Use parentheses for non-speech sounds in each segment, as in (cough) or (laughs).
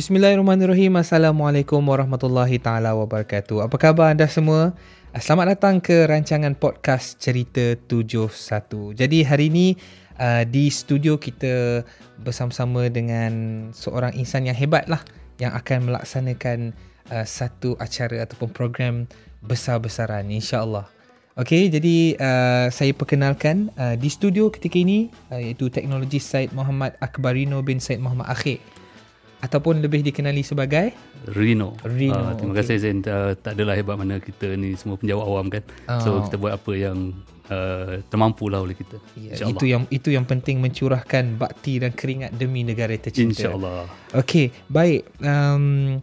Bismillahirrahmanirrahim. Assalamualaikum warahmatullahi taala wabarakatuh. Apa khabar anda semua? Selamat datang ke rancangan podcast Cerita 71. Jadi hari ini uh, di studio kita bersama-sama dengan seorang insan yang hebat lah yang akan melaksanakan uh, satu acara ataupun program besar-besaran insya-Allah. Okey, jadi uh, saya perkenalkan uh, di studio ketika ini uh, iaitu teknologi Said Muhammad Akbarino bin Said Muhammad Akhir ataupun lebih dikenali sebagai Rino. Rino. Uh, terima okay. kasih Zain. Uh, tak adalah hebat mana kita ni semua penjawab awam kan. Oh. So kita buat apa yang uh, termampu lah oleh kita. Ya, itu yang itu yang penting mencurahkan bakti dan keringat demi negara tercinta. InsyaAllah. Okey, baik. Um,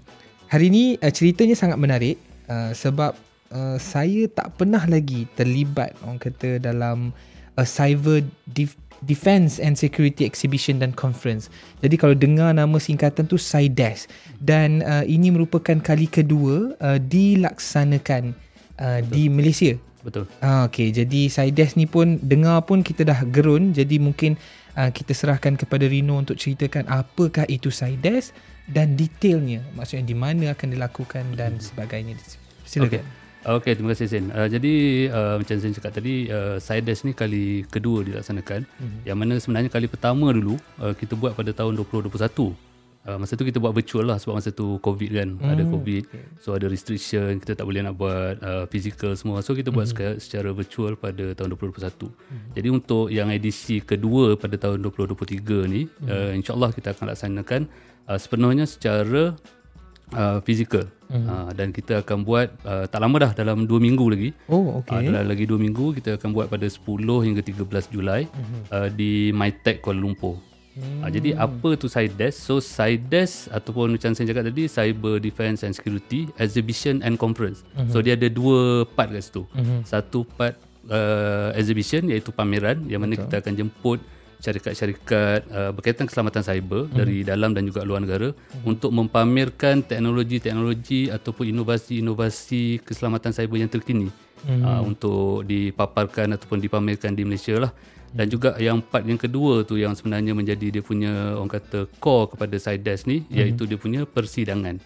hari ini uh, ceritanya sangat menarik uh, sebab uh, saya tak pernah lagi terlibat orang kata dalam a cyber def- Defense and Security Exhibition dan Conference. Jadi kalau dengar nama singkatan tu SIDES dan uh, ini merupakan kali kedua uh, dilaksanakan uh, di Malaysia. Betul. Ah okey, jadi SIDES ni pun dengar pun kita dah gerun. Jadi mungkin uh, kita serahkan kepada Rino untuk ceritakan apakah itu SIDES dan detailnya. Maksudnya di mana akan dilakukan dan sebagainya. Silakan. Okay. Okey, terima kasih Zain. Uh, jadi uh, macam Zain cakap tadi, uh, SIDES ni kali kedua dilaksanakan. Mm-hmm. Yang mana sebenarnya kali pertama dulu uh, kita buat pada tahun 2021. Uh, masa tu kita buat virtual lah sebab masa tu COVID kan. Mm, ada COVID. Okay. So ada restriction, kita tak boleh nak buat uh, physical semua. So kita buat mm-hmm. secara virtual pada tahun 2021. Mm-hmm. Jadi untuk yang edisi kedua pada tahun 2023 ni, mm-hmm. uh, insyaAllah kita akan laksanakan uh, sepenuhnya secara uh, physical mm. uh, dan kita akan buat uh, tak lama dah dalam 2 minggu lagi. Oh okey. Uh, dalam lagi 2 minggu kita akan buat pada 10 hingga 13 Julai mm-hmm. uh, di MyTech Kuala Lumpur. Mm. Uh, jadi apa tu SIDES? So SIDES ataupun macam saya cakap tadi Cyber Defense and Security Exhibition and Conference. Mm-hmm. So dia ada dua part kat situ. Mm-hmm. Satu part uh, exhibition iaitu pameran yang mana Betul. kita akan jemput syarikat-syarikat uh, berkaitan keselamatan cyber mm-hmm. dari dalam dan juga luar negara mm-hmm. untuk mempamerkan teknologi-teknologi ataupun inovasi-inovasi keselamatan cyber yang terkini mm-hmm. uh, untuk dipaparkan ataupun dipamerkan di Malaysia lah dan juga yang part yang kedua tu yang sebenarnya menjadi dia punya orang kata core kepada SIDES ni mm-hmm. iaitu dia punya persidangan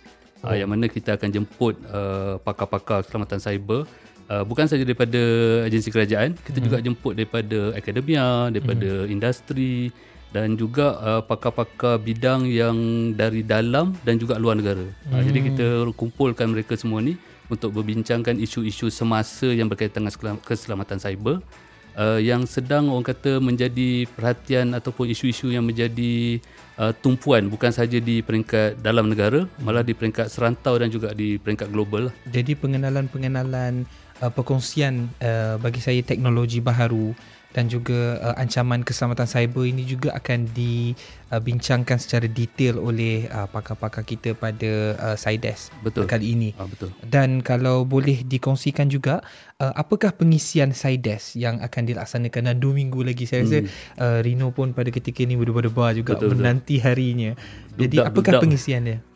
uh, oh. uh, yang mana kita akan jemput uh, pakar-pakar keselamatan cyber uh, bukan saja daripada agensi kerajaan kita hmm. juga jemput daripada akademia daripada hmm. industri dan juga uh, pakar-pakar bidang yang dari dalam dan juga luar negara hmm. uh, jadi kita kumpulkan mereka semua ni untuk berbincangkan isu-isu semasa yang berkaitan dengan keselamatan cyber uh, yang sedang orang kata menjadi perhatian ataupun isu-isu yang menjadi uh, tumpuan bukan saja di peringkat dalam negara malah di peringkat serantau dan juga di peringkat global. Jadi pengenalan-pengenalan uh, perkongsian uh, bagi saya teknologi baharu dan juga uh, ancaman keselamatan cyber ini juga akan dibincangkan uh, secara detail oleh uh, pakar-pakar kita pada uh, SIDES betul. kali ini. Ah, betul. Dan kalau boleh dikongsikan juga, uh, apakah pengisian SIDES yang akan dilaksanakan dan dua minggu lagi? Saya rasa hmm. uh, Rino pun pada ketika ini berdebar-debar juga betul, menanti betul. harinya. Jadi dudak, apakah dudak. pengisiannya?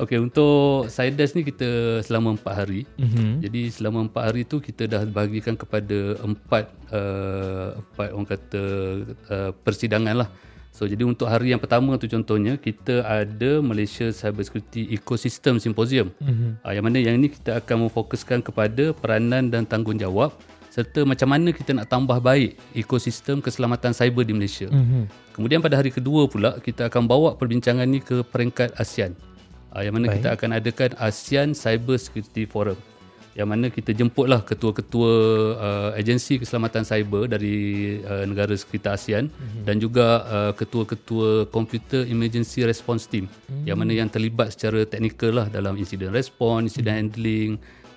Okey untuk Sides ni kita selama 4 hari. Mm-hmm. Jadi selama 4 hari tu kita dah bagikan kepada empat uh, empat orang kata uh, persidangan lah. So jadi untuk hari yang pertama tu contohnya kita ada Malaysia Cyber Security Ecosystem Symposium. Mm-hmm. Uh, yang mana yang ini kita akan memfokuskan kepada peranan dan tanggungjawab serta macam mana kita nak tambah baik ekosistem keselamatan cyber di Malaysia. Mm-hmm. Kemudian pada hari kedua pula kita akan bawa perbincangan ni ke peringkat ASEAN uh, yang mana Baik. kita akan adakan ASEAN Cyber Security Forum yang mana kita jemputlah ketua-ketua uh, agensi keselamatan cyber dari uh, negara sekitar ASEAN mm-hmm. dan juga uh, ketua-ketua Computer Emergency Response Team mm-hmm. yang mana yang terlibat secara teknikal lah dalam incident response, incident mm-hmm. handling,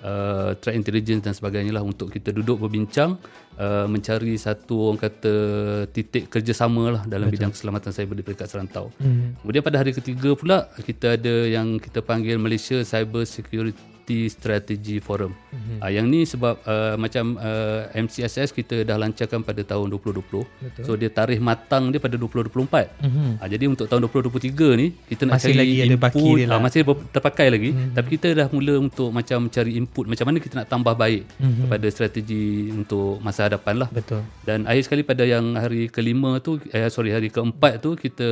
uh, threat intelligence dan sebagainya lah untuk kita duduk berbincang uh, mencari satu orang kata titik kerjasama lah dalam Betul. bidang keselamatan cyber di peringkat serantau. Hmm. Kemudian pada hari ketiga pula kita ada yang kita panggil Malaysia Cyber Security Multi Strategy Forum. Mm-hmm. Uh, yang ni sebab uh, macam uh, MCSS kita dah lancarkan pada tahun 2020. Betul. So dia tarikh matang dia pada 2024. Mm-hmm. Uh, jadi untuk tahun 2023 ni kita nak masih cari lagi input, ada baki dia lah. Uh, masih terpakai lagi mm-hmm. tapi kita dah mula untuk macam cari input macam mana kita nak tambah baik mm-hmm. kepada strategi untuk masa hadapan lah. Betul. Dan akhir sekali pada yang hari kelima tu eh sorry hari keempat tu kita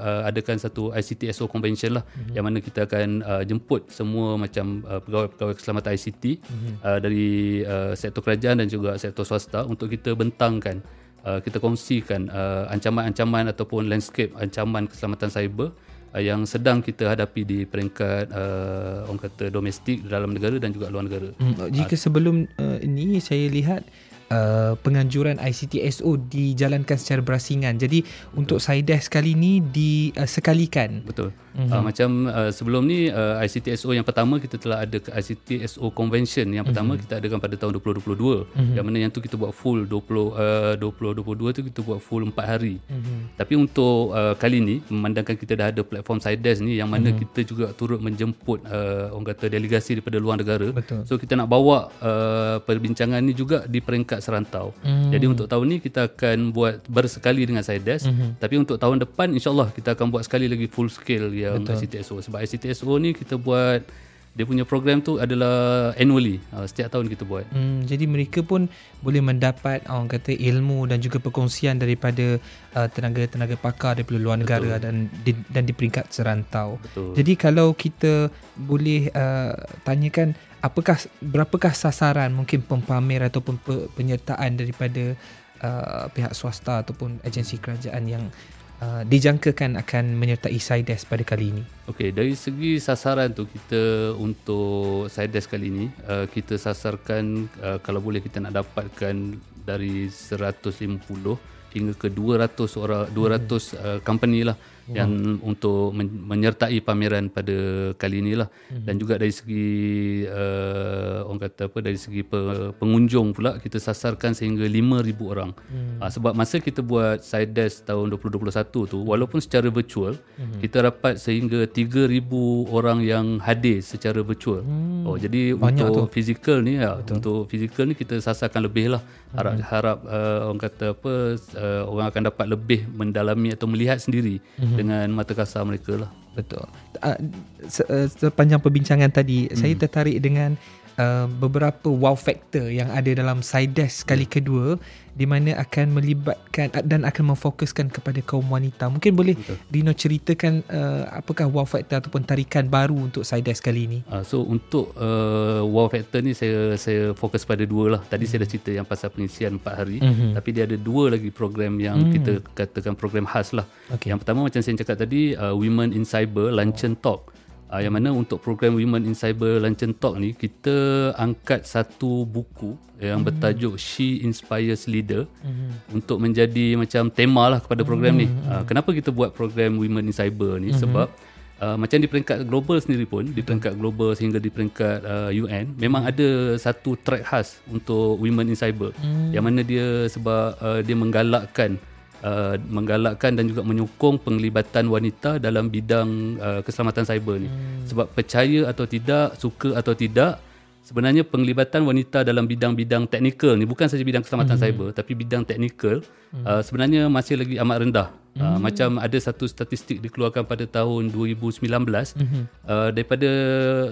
uh, adakan satu ICTSO convention lah mm-hmm. yang mana kita akan uh, jemput semua macam uh, pegawai-pegawai keselamatan ICT mm-hmm. uh, dari uh, sektor kerajaan dan juga sektor swasta untuk kita bentangkan uh, kita kongsikan uh, ancaman-ancaman ataupun landscape ancaman keselamatan cyber uh, yang sedang kita hadapi di peringkat uh, orang kata domestik dalam negara dan juga luar negara. Hmm, jika sebelum uh, ini saya lihat Uh, penganjuran ICTSO dijalankan secara berasingan. Jadi Betul. untuk SIDES kali ini disekalikan. Uh, Betul. Mm-hmm. Uh, macam uh, sebelum ni uh, ICTSO yang pertama kita telah ada ICTSO convention yang pertama mm-hmm. kita adakan pada tahun 2022. Mm-hmm. Yang mana yang tu kita buat full 20 uh, 2022 tu kita buat full 4 hari. Mm-hmm. Tapi untuk uh, kali ni memandangkan kita dah ada platform SIDES ni yang mana mm-hmm. kita juga turut menjemput uh, orang kata delegasi daripada luar negara. Betul. So kita nak bawa uh, perbincangan ni juga di peringkat serantau. Mm. Jadi untuk tahun ni kita akan buat bersekali dengan SIDES. Mm-hmm. Tapi untuk tahun depan insyaAllah kita akan buat sekali lagi full scale yang Betul. ICTSO. Sebab ICTSO ni kita buat dia punya program tu adalah annually uh, setiap tahun kita buat. Hmm, jadi mereka pun boleh mendapat orang kata ilmu dan juga perkongsian daripada uh, tenaga-tenaga pakar daripada luar negara dan di, dan di peringkat serantau. Betul. Jadi kalau kita boleh uh, tanyakan apakah berapakah sasaran mungkin pempamer ataupun penyertaan daripada uh, pihak swasta ataupun agensi kerajaan yang uh, dijangkakan akan menyertai SIDES pada kali ini? Okey, dari segi sasaran tu kita untuk SIDES kali ini uh, kita sasarkan uh, kalau boleh kita nak dapatkan dari 150 hingga ke 200 orang 200 hmm. uh, company lah wow. yang untuk menyertai pameran pada kali inilah hmm. dan juga dari segi uh, orang kata apa dari segi pengunjung pula kita sasarkan sehingga 5000 orang. Hmm. Uh, sebab masa kita buat Sides tahun 2021 tu walaupun secara virtual hmm. kita dapat sehingga 3000 orang yang hadir secara virtual. Hmm. Oh jadi Banyak untuk tu. fizikal ni ya Betul. untuk fizikal ni kita sasarkan lebih lah. Harap hmm. harap uh, orang kata apa uh, orang akan dapat lebih mendalami atau melihat sendiri hmm mm-hmm. dengan mata kasar mereka lah. Betul. Uh, sepanjang perbincangan tadi, mm. saya tertarik dengan uh, beberapa wow factor yang ada dalam Sides kali yeah. kedua di mana akan melibatkan dan akan memfokuskan kepada kaum wanita. Mungkin boleh Betul. Dino ceritakan uh, apakah wow factor ataupun tarikan baru untuk Sides kali ini? Uh, so untuk uh, wow factor ni saya saya fokus pada dua lah. Tadi mm. saya dah cerita yang pasal pengisian 4 hari mm-hmm. tapi dia ada dua lagi program yang mm. kita katakan program khas lah. Okay. Yang pertama macam saya cakap tadi uh, Women in Cyber Luncheon oh. Talk. Uh, yang mana untuk program Women in Cyber Luncheon Talk ni kita angkat satu buku yang mm-hmm. bertajuk She Inspires Leader mm-hmm. untuk menjadi macam tema lah kepada program mm-hmm. ni. Uh, kenapa kita buat program Women in Cyber ni? Mm-hmm. Sebab uh, macam di peringkat global sendiri pun, di peringkat global sehingga di peringkat uh, UN, memang mm-hmm. ada satu track khas untuk Women in Cyber. Mm-hmm. Yang mana dia sebab uh, dia menggalakkan uh, menggalakkan dan juga menyokong penglibatan wanita dalam bidang uh, keselamatan cyber ni. Hmm. Sebab percaya atau tidak, suka atau tidak, sebenarnya penglibatan wanita dalam bidang-bidang teknikal ni bukan saja bidang keselamatan hmm. cyber tapi bidang teknikal hmm. uh, sebenarnya masih lagi amat rendah. Uh, hmm. Uh, macam ada satu statistik dikeluarkan pada tahun 2019 hmm. uh, daripada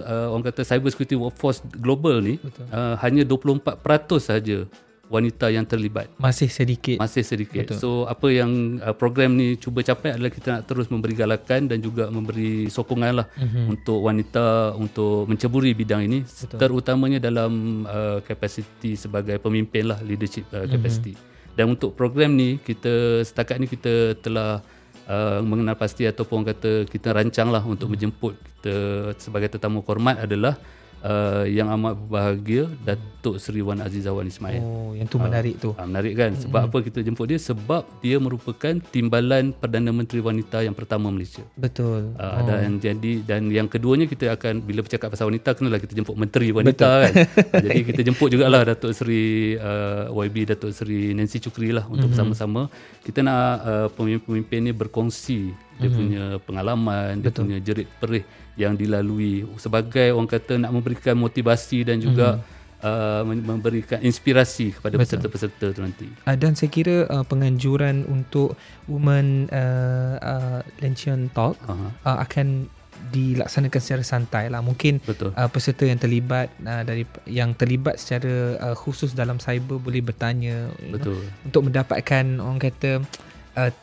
uh, orang kata cyber security workforce global ni uh, hanya 24% saja wanita yang terlibat. Masih sedikit. Masih sedikit. Betul. So apa yang uh, program ni cuba capai adalah kita nak terus memberi galakan dan juga memberi sokongan lah mm-hmm. untuk wanita untuk menceburi bidang ini Betul. terutamanya dalam uh, kapasiti sebagai pemimpin lah leadership uh, capacity. Mm-hmm. Dan untuk program ni kita setakat ni kita telah uh, mengenal pasti ataupun kata kita rancang lah untuk mm-hmm. menjemput kita sebagai tetamu hormat adalah uh, yang amat berbahagia Datuk Seri Wan Azizah Wan Ismail. Oh, yang tu menarik uh, tu. Uh, menarik kan? Sebab mm-hmm. apa kita jemput dia? Sebab dia merupakan timbalan Perdana Menteri Wanita yang pertama Malaysia. Betul. Uh, oh. Dan jadi dan yang keduanya kita akan bila bercakap pasal wanita kenalah kita jemput Menteri Wanita Betul. kan. uh, (laughs) jadi kita jemput jugalah Datuk Seri uh, YB Datuk Seri Nancy Chukri lah untuk mm-hmm. bersama-sama kita nak uh, pemimpin-pemimpin ni berkongsi dia punya pengalaman, dia punya jerit perih yang dilalui sebagai orang kata nak memberikan motivasi dan juga uh, mem- memberikan inspirasi kepada peserta-peserta tu nanti. Uh, dan saya kira uh, penganjuran untuk Women uh, uh, Luncheon Talk Aha. uh, akan dilaksanakan secara santai lah. Mungkin Betul. uh, peserta yang terlibat uh, dari yang terlibat secara uh, khusus dalam cyber boleh bertanya you know, Betul. untuk mendapatkan orang kata uh,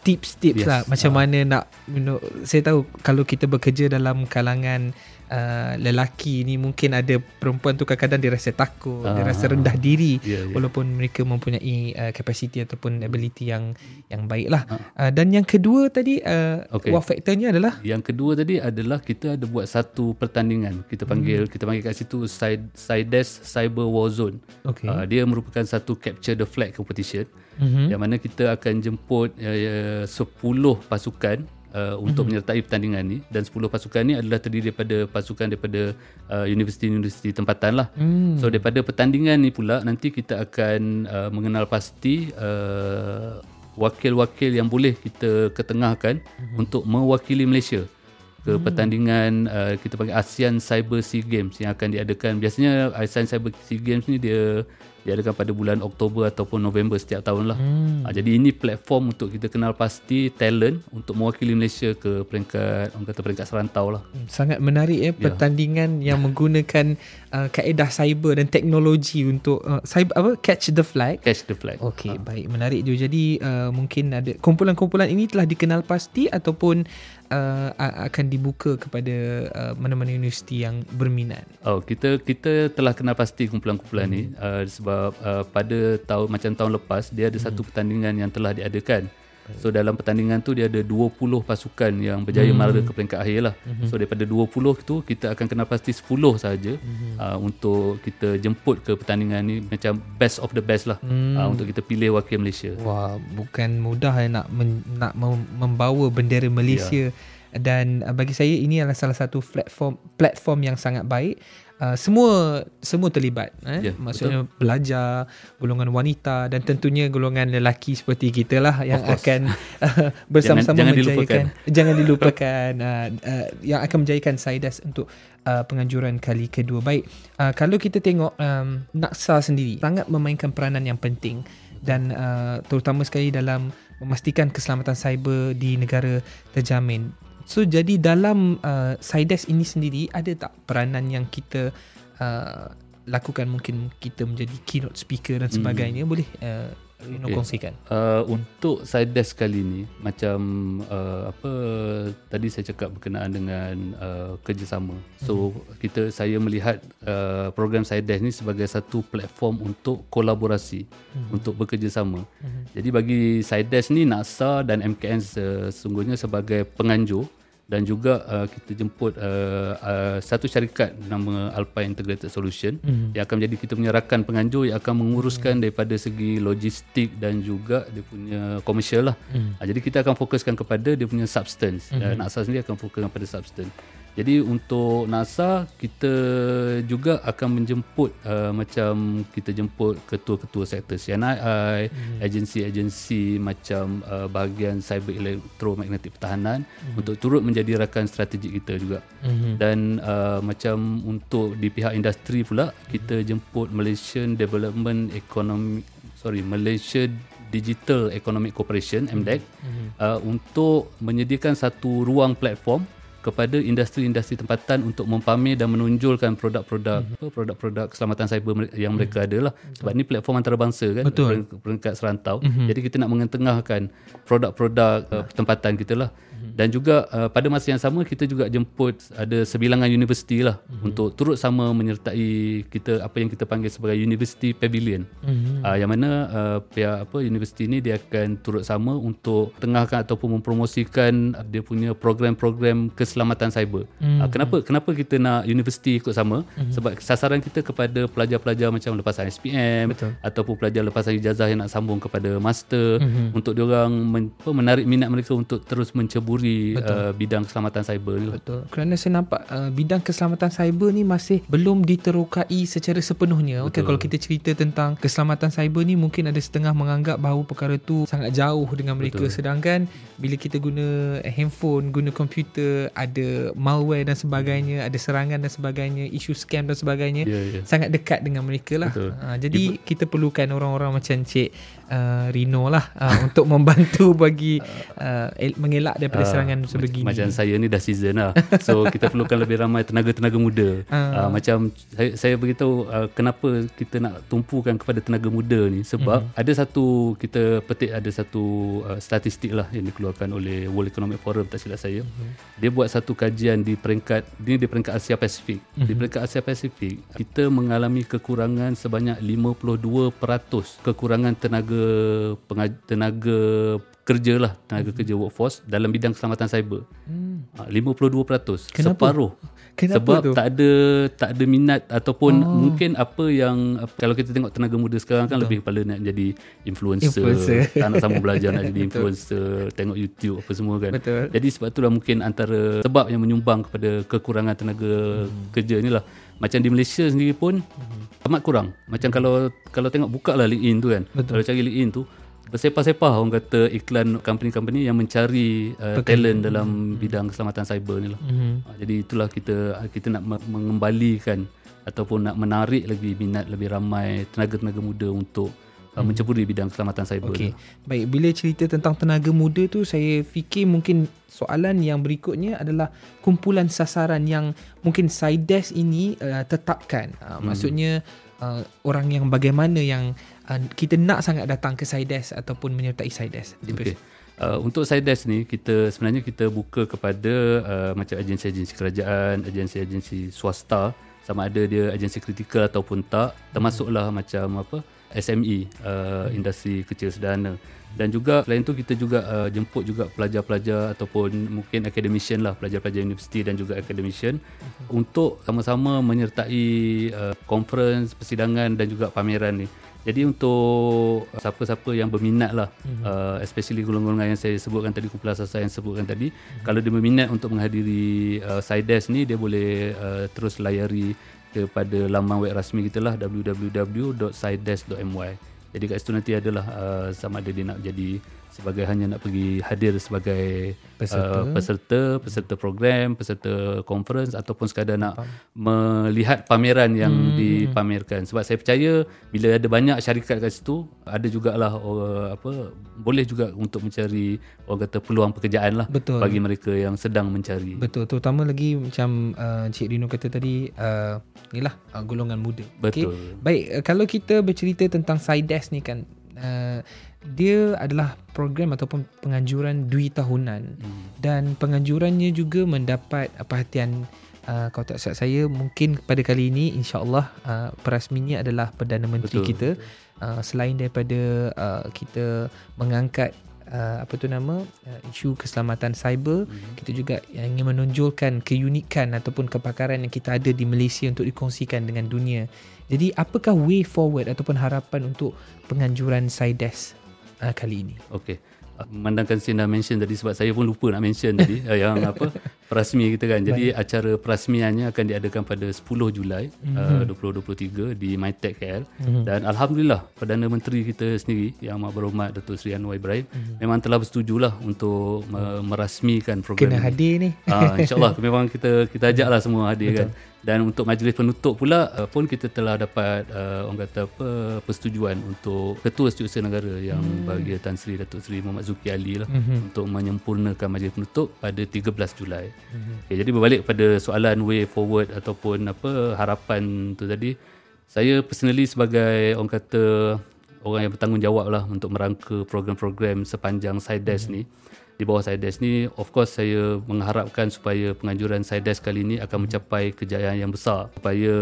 tips-tips Yes. lah macam Ah. mana nak you know saya tahu kalau kita bekerja dalam kalangan uh, lelaki ni mungkin ada perempuan tu kadang-kadang dia rasa takut dia Ah. rasa rendah diri Ya, ya. walaupun mereka mempunyai uh, capacity ataupun ability yang yang baik lah Ah. uh, dan yang kedua tadi uh, Okey. wow factornya adalah Yang kedua tadi adalah kita ada buat satu pertandingan. Kita panggil Hmm. kita panggil kat situ Side Sides Cyber Warzone. okay. Uh, dia merupakan satu capture the flag competition mm-hmm. yang mana kita akan jemput uh, 10 pasukan uh, untuk Mhm. menyertai pertandingan ni dan 10 pasukan ni adalah terdiri daripada pasukan daripada uh, universiti-universiti tempatan lah. Hmm. So daripada pertandingan ni pula nanti kita akan uh, mengenal pasti uh, wakil-wakil yang boleh kita ketengahkan Mhm. untuk mewakili Malaysia ke Hmm. pertandingan uh, kita panggil ASEAN Cyber SEA Games yang akan diadakan biasanya ASEAN Cyber SEA Games ni dia diadakan pada bulan Oktober ataupun November setiap tahun lah. Hmm. Ha, jadi ini platform untuk kita kenal pasti talent untuk mewakili Malaysia ke peringkat orang kata peringkat serantau lah. Sangat menarik ya pertandingan yang menggunakan uh, kaedah cyber dan teknologi untuk uh, cyber apa catch the flag. Catch the flag. Okey, baik menarik juga. Jadi uh, mungkin ada kumpulan-kumpulan ini telah dikenal pasti ataupun uh, akan dibuka kepada uh, mana-mana universiti yang berminat. Oh, kita kita telah kenal pasti kumpulan-kumpulan ni uh, sebab uh, pada tahun macam tahun lepas dia ada satu pertandingan yang telah diadakan. So dalam pertandingan tu dia ada 20 pasukan yang berjaya mara ke peringkat akhir lah. So daripada 20 tu kita akan kenal pasti 10 saja uh, untuk kita jemput ke pertandingan ni macam best of the best lah. Uh, untuk kita pilih wakil Malaysia. Wah, bukan mudah eh, nak men, nak mem- membawa bendera Malaysia. Dan uh, bagi saya ini adalah salah satu platform platform yang sangat baik. Uh, semua semua terlibat eh? Ya, maksudnya belajar golongan wanita dan tentunya golongan lelaki seperti kita lah yang akan (laughs) uh, bersama-sama Jangan- jangan menjayakan (laughs) jangan dilupakan uh, uh, yang akan menjayakan Saidas untuk uh, penganjuran kali kedua. Baik uh, kalau kita tengok um, Naksa sendiri sangat memainkan peranan yang penting dan uh, terutama sekali dalam memastikan keselamatan cyber di negara terjamin. So jadi dalam uh, Sides ini sendiri ada tak peranan yang kita uh, lakukan mungkin kita menjadi keynote speaker dan sebagainya hmm. boleh uh, you know, Okay. kongsikan. Uh, untuk side desk kali ni macam uh, apa tadi saya cakap berkenaan dengan uh, kerjasama. So kita saya melihat uh, program side desk ni sebagai satu platform untuk kolaborasi untuk bekerjasama. Jadi bagi side desk ni NASA dan MKN sesungguhnya sebagai penganjur dan juga uh, kita jemput uh, uh, satu syarikat nama Alpine Integrated Solution mm-hmm. yang akan menjadi kita punya rakan penganjur yang akan menguruskan mm-hmm. daripada segi logistik dan juga dia punya komersial lah. Mm-hmm. Uh, jadi kita akan fokuskan kepada dia punya substance. Mm-hmm. Uh, NASA sendiri akan fokuskan kepada substance. Jadi untuk NASA kita juga akan menjemput uh, macam kita jemput ketua-ketua sektor CNI, mm-hmm. agensi-agensi macam uh, bahagian cyber elektromagnetik pertahanan mm-hmm. untuk turut menjadi rakan strategik kita juga. Mm-hmm. Dan uh, macam untuk di pihak industri pula kita jemput Malaysian Development Economic sorry Malaysia Digital Economic Corporation MDEC mm-hmm. uh, untuk menyediakan satu ruang platform kepada industri-industri tempatan untuk mempamer dan menonjolkan produk-produk Mhm. apa produk-produk keselamatan cyber yang mereka ada lah sebab ni platform antarabangsa kan Betul. peringkat- serantau. Jadi kita nak mengetengahkan produk-produk uh, tempatan kita lah dan juga uh, pada masa yang sama kita juga jemput ada sebilangan universiti lah untuk turut sama menyertai kita apa yang kita panggil sebagai University Pavilion uh, yang mana uh, pihak apa universiti ni dia akan turut sama untuk tengahkan ataupun mempromosikan dia punya program-program keselamatan cyber. Mm-hmm. Uh, kenapa kenapa kita nak universiti ikut sama? Mm-hmm. Sebab sasaran kita kepada pelajar-pelajar macam lepasan SPM Betul. ataupun pelajar lepasan ijazah yang nak sambung kepada master mm-hmm. untuk diorang men, menarik minat mereka untuk terus menceburi menceburi uh, bidang keselamatan cyber ni lah. Betul. Kerana saya nampak uh, bidang keselamatan cyber ni masih belum diterokai secara sepenuhnya. Okey kalau kita cerita tentang keselamatan cyber ni mungkin ada setengah menganggap bahawa perkara tu sangat jauh dengan mereka Betul. sedangkan bila kita guna handphone, guna komputer, ada malware dan sebagainya, ada serangan dan sebagainya, isu scam dan sebagainya yeah, yeah. sangat dekat dengan mereka lah. Uh, jadi Ibu, kita perlukan orang-orang macam Cik uh, Rino lah uh, (laughs) untuk membantu bagi uh, mengelak daripada uh, serangan sebegini. Macam saya ni dah season lah. So (laughs) kita perlukan lebih ramai tenaga-tenaga muda. Uh. Uh, macam saya, saya beritahu uh, kenapa kita nak tumpukan kepada tenaga muda ni sebab uh-huh. ada satu kita petik ada satu uh, statistik lah yang dikeluarkan oleh World Economic Forum tak silap saya. Uh-huh. Dia buat satu kajian di peringkat ini di peringkat Asia Pasifik. Uh-huh. Di peringkat Asia Pasifik kita mengalami kekurangan sebanyak 52% kekurangan tenaga tenaga kerja lah tenaga hmm. kerja workforce dalam bidang keselamatan cyber. Hmm. 52%. Kenapa? Separuh. Kenapa Sebab tu? tak ada tak ada minat ataupun oh. mungkin apa yang kalau kita tengok tenaga muda sekarang kan Betul. lebih kepada nak jadi influencer, influencer. (laughs) tak nak sama belajar nak (laughs) jadi influencer, tengok YouTube apa semua kan. Betul. Jadi sebab itulah mungkin antara sebab yang menyumbang kepada kekurangan tenaga hmm. kerja ni lah. Macam di Malaysia sendiri pun hmm. amat kurang. Macam kalau kalau tengok buka lah LinkedIn tu kan. Betul. Kalau cari LinkedIn tu bersepah-sepah orang kata iklan company-company yang mencari uh, talent dalam mm-hmm. bidang keselamatan cyber ni lah. Mm-hmm. Uh, jadi itulah kita kita nak mengembalikan ataupun nak menarik lagi minat lebih ramai tenaga-tenaga muda untuk uh, hmm. menceburi bidang keselamatan cyber. Okey. Baik, bila cerita tentang tenaga muda tu saya fikir mungkin soalan yang berikutnya adalah kumpulan sasaran yang mungkin SIDES ini uh, tetapkan. Uh, hmm. Maksudnya uh, orang yang bagaimana yang uh, kita nak sangat datang ke SIDES ataupun menyertai SIDES. Okay. Uh, untuk SIDES ni kita sebenarnya kita buka kepada uh, macam agensi-agensi kerajaan, agensi-agensi swasta sama ada dia agensi kritikal ataupun tak termasuklah hmm. macam apa SME uh, hmm. industri kecil sederhana dan juga selain tu kita juga uh, jemput juga pelajar-pelajar ataupun mungkin academician lah pelajar-pelajar universiti dan juga academician uh-huh. untuk sama-sama menyertai uh, conference persidangan dan juga pameran ni jadi untuk siapa-siapa yang berminat lah uh-huh. uh, especially golongan-golongan yang saya sebutkan tadi kumpulan asas yang sebutkan tadi uh-huh. kalau dia berminat untuk menghadiri uh, SIDES ni dia boleh uh, terus layari kepada laman web rasmi kita lah www.sides.my jadi kat situ nanti adalah uh, sama ada dia nak jadi sebagai hanya nak pergi hadir sebagai peserta, uh, peserta, peserta program, peserta conference ataupun sekadar nak Faham. melihat pameran yang hmm. dipamerkan. Sebab saya percaya bila ada banyak syarikat kat situ, ada jugalah uh, apa boleh juga untuk mencari orang kata peluang pekerjaan lah Betul. bagi mereka yang sedang mencari. Betul, terutama lagi macam uh, Cik Rino kata tadi, uh, inilah uh, golongan muda. Betul. Okay. Baik, uh, kalau kita bercerita tentang SIDES ni kan, uh, dia adalah program ataupun penganjuran dui tahunan hmm. dan penganjurannya juga mendapat perhatian uh, kalau tak salah saya mungkin pada kali ini insyaallah uh, perasminya adalah perdana menteri betul, kita Uh, selain daripada uh, kita mengangkat uh, apa tu nama uh, isu keselamatan cyber hmm. kita juga ingin menonjolkan keunikan ataupun kepakaran yang kita ada di Malaysia untuk dikongsikan dengan dunia jadi apakah way forward ataupun harapan untuk penganjuran SIDES uh, kali ini. Okey. Memandangkan saya dah mention tadi sebab saya pun lupa nak mention tadi (laughs) uh, yang apa perasmi kita kan. Jadi Baik. acara perasmiannya akan diadakan pada 10 Julai mm-hmm. uh, 2023 di MyTech KL mm-hmm. dan alhamdulillah Perdana Menteri kita sendiri yang amat berhormat Datuk Seri Anwar Ibrahim mm-hmm. memang telah bersetujulah untuk mm-hmm. merasmikan program Kena hadir ni. Uh, InsyaAllah (laughs) memang kita kita ajaklah semua hadir Betul. kan dan untuk majlis penutup pula uh, pun kita telah dapat uh, orang kata apa persetujuan untuk ketua setiausaha negara yang hmm. bagi Tan Sri Datuk Seri Muhammad Zuki Ali lah hmm. untuk menyempurnakan majlis penutup pada 13 Julai. Hmm. Okay, jadi berbalik pada soalan way forward ataupun apa harapan tu tadi saya personally sebagai orang kata orang yang bertanggungjawab lah untuk merangka program-program sepanjang SIDES hmm. ni di bawah SIDES ni of course saya mengharapkan supaya penganjuran SIDES kali ini akan mencapai kejayaan yang besar supaya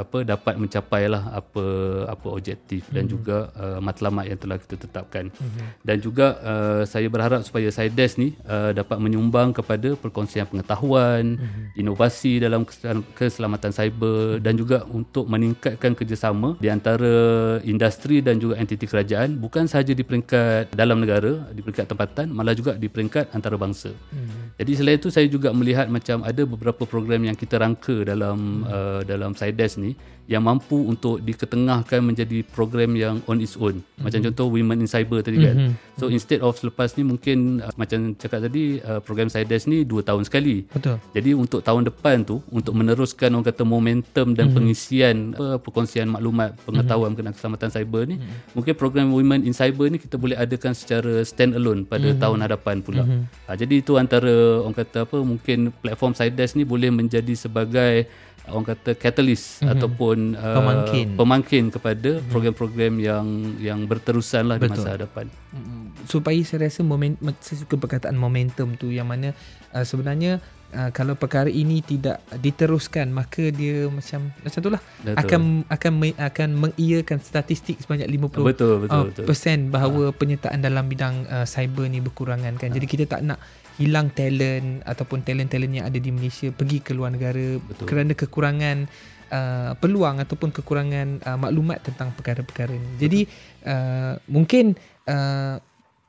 apa dapat mencapai lah apa apa objektif dan mm-hmm. juga uh, matlamat yang telah kita tetapkan mm-hmm. dan juga uh, saya berharap supaya SIDES ni uh, dapat menyumbang kepada perkongsian pengetahuan mm-hmm. inovasi dalam keselamatan cyber mm-hmm. dan juga untuk meningkatkan kerjasama di antara industri dan juga entiti kerajaan bukan sahaja di peringkat dalam negara di peringkat tempatan malah juga di di peringkat antarabangsa. Hmm. Jadi selain itu saya juga melihat macam ada beberapa program yang kita rangka dalam hmm. uh, dalam SIDES ni yang mampu untuk diketengahkan menjadi program yang on its own. Mm-hmm. Macam contoh Women in Cyber tadi kan. Mm-hmm. So instead of selepas ni mungkin uh, macam cakap tadi uh, program SIDES ni 2 tahun sekali. Betul. Jadi untuk tahun depan tu untuk meneruskan orang kata momentum dan mm-hmm. pengisian uh, perkongsian maklumat pengetahuan mm-hmm. berkenaan keselamatan cyber ni mm-hmm. mungkin program Women in Cyber ni kita boleh adakan secara stand alone pada mm-hmm. tahun hadapan pula. Mm-hmm. Uh, jadi itu antara orang kata apa mungkin platform SIDES ni boleh menjadi sebagai orang kata catalyst mm-hmm. ataupun uh, pemangkin pemangkin kepada mm-hmm. program-program yang yang berterusan lah di masa hadapan. Mm-hmm. Supaya saya rasa moment, saya suka perkataan momentum tu yang mana uh, sebenarnya uh, kalau perkara ini tidak diteruskan maka dia macam macam itulah akan akan akan mengiyakan statistik sebanyak 50 betul, betul, uh, betul. persen bahawa ha. penyertaan dalam bidang uh, cyber ni berkurangan kan. Ha. Jadi kita tak nak hilang talent ataupun talent-talent yang ada di Malaysia pergi ke luar negara Betul. kerana kekurangan uh, peluang ataupun kekurangan uh, maklumat tentang perkara-perkara ini. Jadi uh, mungkin uh,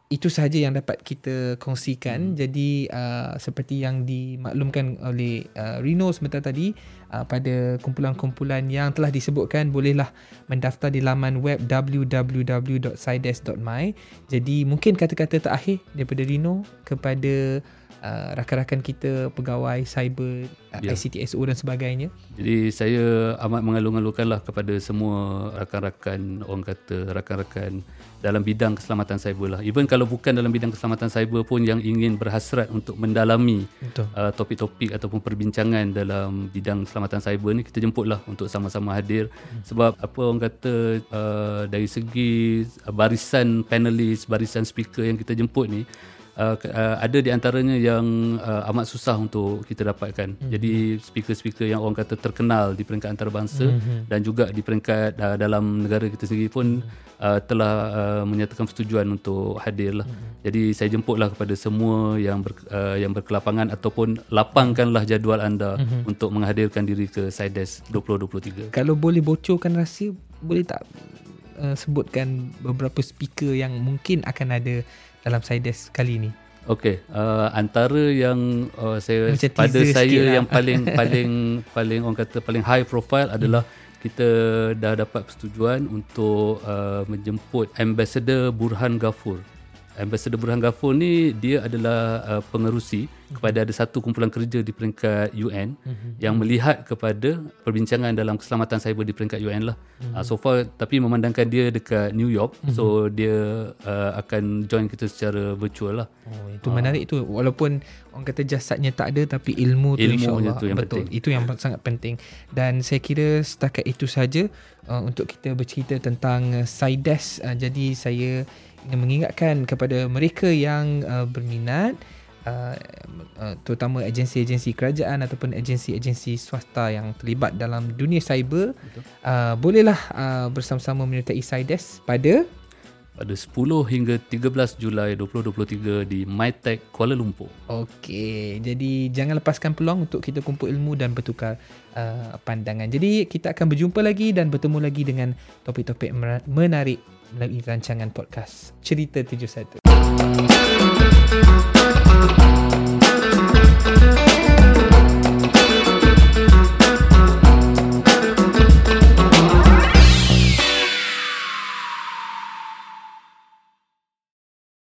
itu sahaja yang dapat kita kongsikan. Hmm. Jadi uh, seperti yang dimaklumkan oleh uh, Rino sebentar tadi uh, pada kumpulan-kumpulan yang telah disebutkan bolehlah mendaftar di laman web www.sides.my. Jadi mungkin kata-kata terakhir daripada Rino kepada uh, rakan-rakan kita pegawai cyber uh, ya. ICTSO dan sebagainya. Jadi saya amat mengalu-alukanlah kepada semua rakan-rakan orang kata rakan-rakan dalam bidang keselamatan cyber lah. Even kalau bukan dalam bidang keselamatan cyber pun yang ingin berhasrat untuk mendalami uh, topik-topik ataupun perbincangan dalam bidang keselamatan cyber ni kita jemputlah untuk sama-sama hadir. Hmm. Sebab apa orang kata uh, dari segi barisan panelis, barisan speaker yang kita jemput ni uh, uh, ada di antaranya yang uh, amat susah untuk kita dapatkan. Mm-hmm. Jadi speaker-speaker yang orang kata terkenal di peringkat antarabangsa mm-hmm. dan juga di peringkat uh, dalam negara kita sendiri pun mm-hmm. uh, telah uh, menyatakan persetujuan untuk hadir lah. Mm-hmm. Jadi saya jemputlah kepada semua yang ber, uh, yang berkelapangan ataupun lapangkanlah jadual anda mm-hmm. untuk menghadirkan diri ke SIDES 2023. Kalau boleh bocorkan rahsia, boleh tak uh, sebutkan beberapa speaker yang mungkin akan ada dalam Sides kali ini? Okey, uh, antara yang uh, saya Macam pada saya lah. yang paling (laughs) paling paling orang kata paling high profile adalah hmm. kita dah dapat persetujuan untuk uh, menjemput Ambassador Burhan Ghafur. Ambassador Burhan Ghafur ni dia adalah uh, pengerusi kepada ada satu kumpulan kerja di peringkat UN mm-hmm. yang melihat kepada perbincangan dalam keselamatan cyber di peringkat UN lah. Mm-hmm. Uh, so far tapi memandangkan dia dekat New York mm-hmm. so dia uh, akan join kita secara virtual lah. Oh itu uh. menarik tu walaupun orang kata jasadnya tak ada tapi ilmu tu insyaallah tu yang betul. Penting. Itu yang sangat penting dan saya kira setakat itu saja uh, untuk kita bercerita tentang uh, SIDES uh, jadi saya mengingatkan kepada mereka yang uh, berminat uh, uh, terutama agensi-agensi kerajaan ataupun agensi-agensi swasta yang terlibat dalam dunia cyber uh, bolehlah uh, bersama-sama menyertai SIDES pada pada 10 hingga 13 Julai 2023 di MyTech Kuala Lumpur. Okey, jadi jangan lepaskan peluang untuk kita kumpul ilmu dan bertukar uh, pandangan. Jadi kita akan berjumpa lagi dan bertemu lagi dengan topik-topik menarik melalui rancangan podcast Cerita 71.